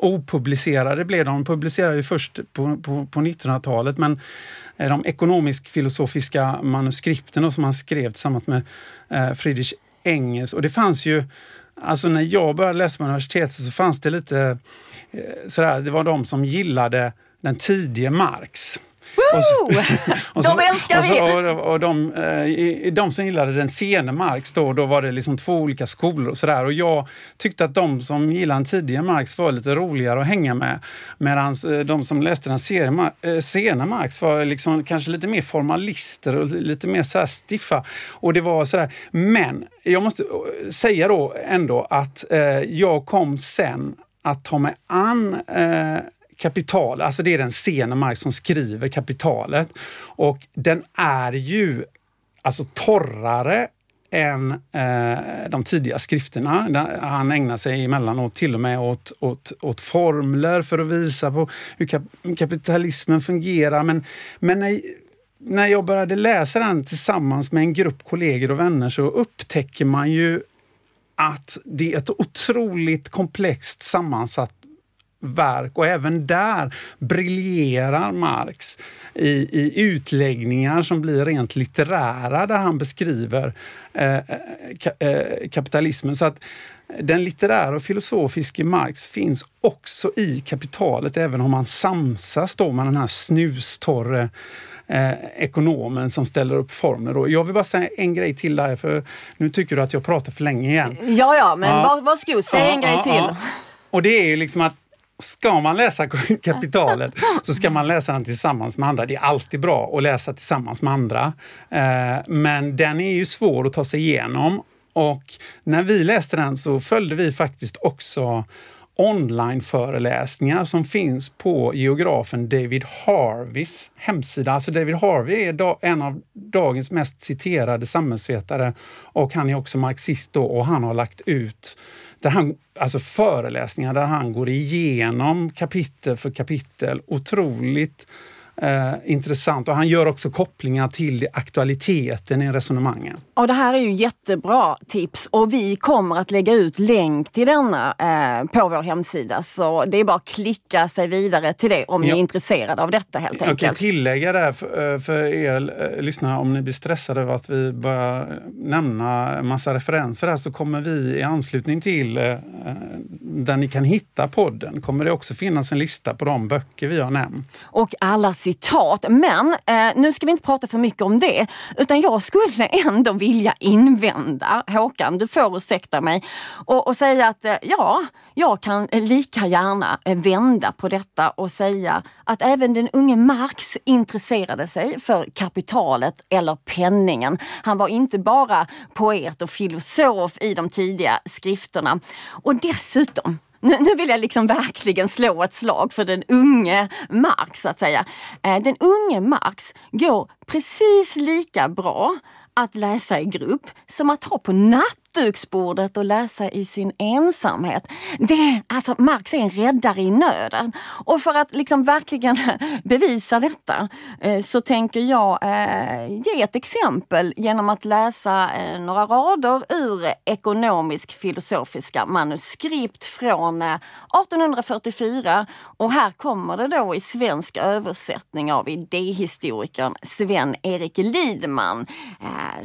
opublicerade blev de. publicerade ju först på, på, på 1900-talet men eh, de ekonomisk-filosofiska manuskripten som han skrev tillsammans med eh, Friedrich Engels. Och det fanns ju, alltså när jag började läsa på universitetet så fanns det lite eh, sådär, det var de som gillade den tidige Marx. Och så, och så, de älskar och vi! Och, och de, eh, de som gillade den sena Marx då, då var det liksom två olika skolor och sådär. Och jag tyckte att de som gillade den tidiga Marx var lite roligare att hänga med. Medan eh, de som läste den sena, eh, sena Marx var liksom kanske lite mer formalister och lite mer så stiffa. Och det var sådär. Men jag måste säga då ändå att jag kom sen att ta mig an eh, kapital, alltså det är den sena Marx som skriver kapitalet. Och den är ju alltså torrare än eh, de tidiga skrifterna. Han ägnar sig emellanåt till och med åt, åt, åt formler för att visa på hur kap kapitalismen fungerar. Men, men när, när jag började läsa den tillsammans med en grupp kollegor och vänner så upptäcker man ju att det är ett otroligt komplext sammansatt verk och även där briljerar Marx i, i utläggningar som blir rent litterära där han beskriver eh, ka, eh, kapitalismen. Så att den litterära och filosofiska Marx finns också i kapitalet även om man samsas då med den här snustorre eh, ekonomen som ställer upp formler. Då. Jag vill bara säga en grej till där, för nu tycker du att jag pratar för länge igen. Ja, ja, men ja. varsågod, säg ja, en grej ja, till. Ja. Och det är ju liksom att ska man läsa kapitalet så ska man läsa den tillsammans med andra. Det är alltid bra att läsa tillsammans med andra. Eh, men den är ju svår att ta sig igenom och när vi läste den så följde vi faktiskt också onlineföreläsningar som finns på geografen David Harveys hemsida. Alltså David Harvey är en av dagens mest citerade samhällsvetare och han är också marxist då och han har lagt ut där han, alltså föreläsningar där han går igenom kapitel för kapitel. Otroligt eh, intressant och han gör också kopplingar till aktualiteten i resonemangen. Och det här är ju jättebra tips och vi kommer att lägga ut länk till denna eh, på vår hemsida. Så det är bara att klicka sig vidare till det om ja. ni är intresserade av detta helt enkelt. Jag kan tillägga där för, eh, för er eh, lyssnare om ni blir stressade över att vi börjar nämna massa referenser här så kommer vi i anslutning till eh, där ni kan hitta podden kommer det också finnas en lista på de böcker vi har nämnt. Och alla citat. Men eh, nu ska vi inte prata för mycket om det, utan jag skulle ändå vilja invända, Håkan, du får ursäkta mig, och, och säga att eh, ja, jag kan lika gärna eh, vända på detta och säga att även den unge Marx intresserade sig för kapitalet eller penningen. Han var inte bara poet och filosof i de tidiga skrifterna. Och dessutom nu, nu vill jag liksom verkligen slå ett slag för den unge Marx, så att säga. Eh, den unge Marx går precis lika bra att läsa i grupp som att ha på nattduksbordet och läsa i sin ensamhet. Det, alltså Marx är en räddare i nöden. Och för att liksom verkligen bevisa detta eh, så tänker jag eh, ge ett exempel genom att läsa eh, några rader ur ekonomisk filosofiska manuskript från 1844 och här kommer det då i svensk översättning av idéhistorikern Sven-Erik Lidman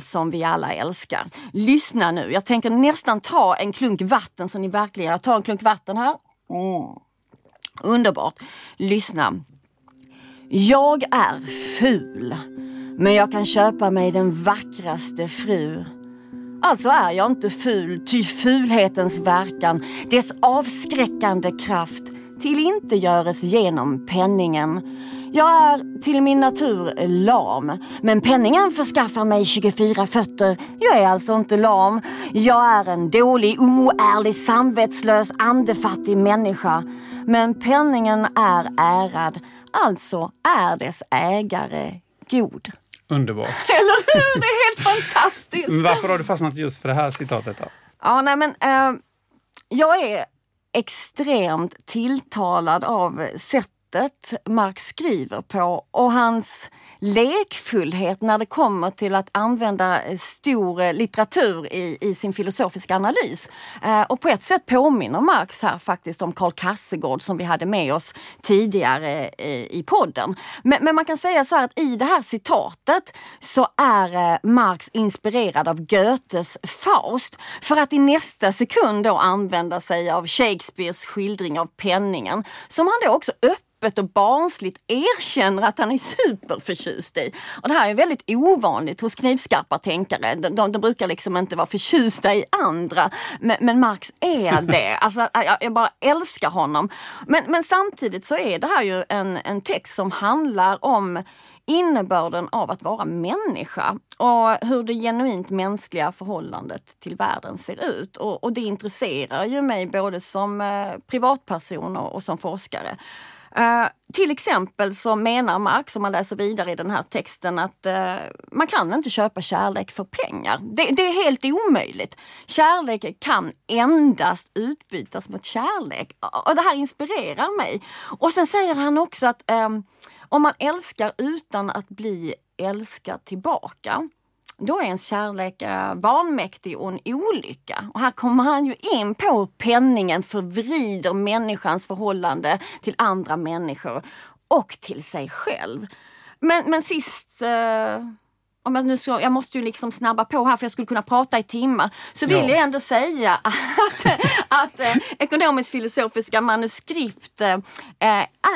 som vi alla älskar. Lyssna nu, jag tänker nästan ta en klunk vatten så ni verkligen, jag tar en klunk vatten här. Mm. Underbart. Lyssna. Jag är ful, men jag kan köpa mig den vackraste fru. Alltså är jag inte ful, ty fulhetens verkan, dess avskräckande kraft, till inte göres genom penningen. Jag är till min natur lam, men penningen förskaffar mig 24 fötter. Jag är alltså inte lam. Jag är en dålig, oärlig, samvetslös, andefattig människa. Men penningen är ärad, alltså är dess ägare god. Underbart. Eller hur? Det är helt fantastiskt. Men varför har du fastnat just för det här citatet? Då? Ja, nej men eh, jag är extremt tilltalad av sättet sättet Marx skriver på och hans lekfullhet när det kommer till att använda eh, stor eh, litteratur i, i sin filosofiska analys. Eh, och på ett sätt påminner Marx här faktiskt om Karl Kassegård som vi hade med oss tidigare eh, i podden. Men, men, man kan säga så här att i det här citatet så är eh, Marx inspirerad av Goethes Faust för att i nästa sekund då använda sig av Shakespeares skildring av penningen som han då också öppnar öppet och barnsligt erkänner att han är superförtjust i. Och det här är väldigt ovanligt hos knivskarpa tänkare. De, de, de brukar liksom inte vara förtjusta i andra. Men, men Marx är det. Alltså, jag, jag, bara älskar honom. Men, men samtidigt så är det här ju en, en text som handlar om innebörden av att vara människa och hur det genuint mänskliga förhållandet till världen ser ut. Och, och det intresserar ju mig både som eh, privatperson och, och som forskare. Uh, till exempel så menar Marx, om man läser vidare i den här texten, att uh, man kan inte köpa kärlek för pengar. Det, det, är helt omöjligt. Kärlek kan endast utbytas mot kärlek. Och det här inspirerar mig. Och sen säger han också att um, om man älskar utan att bli älskad tillbaka, då är ens kärlek eh, vanmäktig och en olycka. Och här kommer han ju in på hur penningen förvrider människans förhållande till andra människor och till sig själv. Men, men sist eh, om jag, nu ska, jag måste ju liksom snabba på här för jag skulle kunna prata i timmar. Så vill ja. jag ändå säga att, att eh, ekonomisk filosofiska manuskript eh,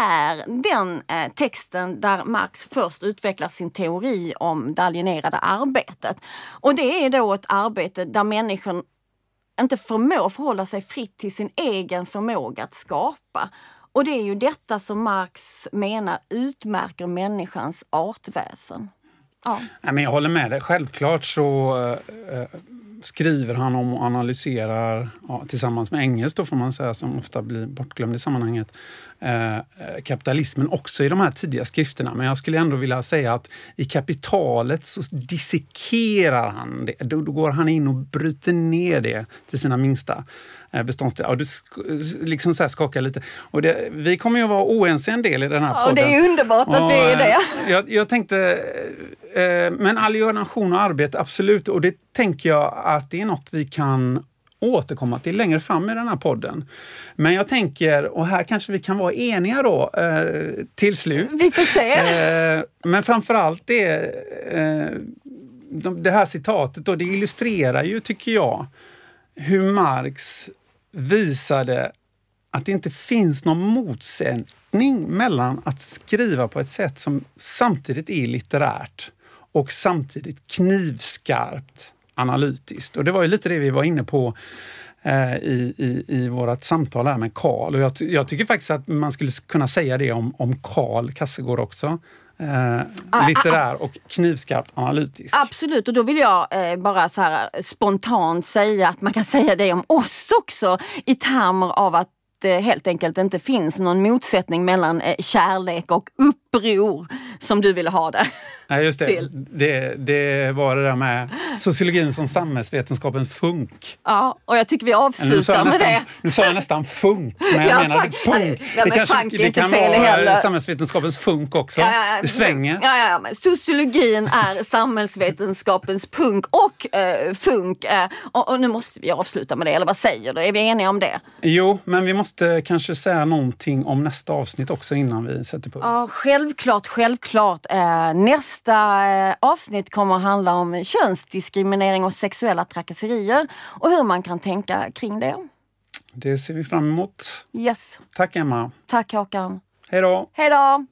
är den eh, texten där Marx först utvecklar sin teori om det alienerade arbetet. Och det är då ett arbete där människan inte förmår förhålla sig fritt till sin egen förmåga att skapa. Och det är ju detta som Marx menar utmärker människans artväsen. Ja. Nej, men jag håller med dig. Självklart så eh, eh, skriver han om och analyserar ja, tillsammans med Engels då får man säga, som ofta blir bortglömd i sammanhanget, eh, eh, kapitalismen också i de här tidiga skrifterna. Men jag skulle ändå vilja säga att i kapitalet så dissekerar han det. Då, då går han in och bryter ner det till sina minsta beståndsdelar. Och du liksom så skakar lite. Och det, vi kommer ju att vara oense en del i den här ja, podden. Det är underbart att och, vi är det. Eh, jag, jag tänkte, eh, men alienation och arbete, absolut. Och det tänker jag att det är något vi kan återkomma till längre fram i den här podden. Men jag tänker, och här kanske vi kan vara eniga då eh, till slut. Vi får se. Eh, men framförallt det, eh, det här citatet då, det illustrerar ju, tycker jag, hur Marx visade att det inte finns någon motsättning mellan att skriva på ett sätt som samtidigt är litterärt och samtidigt knivskarpt analytiskt. Och det var ju lite det vi var inne på eh, i, i, i vårt samtal här med Karl. Och jag, jag, tycker faktiskt att man skulle kunna säga det om, om Karl Kassegård också. Eh, litterär och knivskarpt analytisk. Absolut, och då vill jag eh, bara så här spontant säga att man kan säga det om oss också i termer av att det helt enkelt inte finns någon motsättning mellan eh, kärlek och upp bror som du ville ha det. Nej, just det. till. det. Det var det där med sociologin som samhällsvetenskapens funk. Ja, och jag tycker vi avslutar med nästan, det. nu sa jag nästan funk, men jag Ja, menade funk. punk. Ja, men funk är det inte kan fel vara heller. samhällsvetenskapens funk också. Ja, ja, ja. Det svänger. Ja, ja, ja, men sociologin är samhällsvetenskapens punk och eh, funk. Eh, och, och nu måste vi avsluta med det, eller vad säger du? Är vi eniga om det? Jo, men vi måste kanske säga någonting om nästa avsnitt också innan vi sätter på. Ja, självklart, självklart. Eh, nästa eh, avsnitt kommer att handla om könsdiskriminering och sexuella trakasserier och hur man kan tänka kring det. Det ser vi fram emot. Yes. Tack Emma. Tack Håkan. Hej då! Hej då!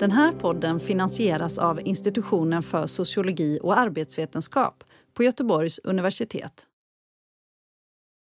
Den här podden finansieras av Institutionen för sociologi och arbetsvetenskap på Göteborgs universitet.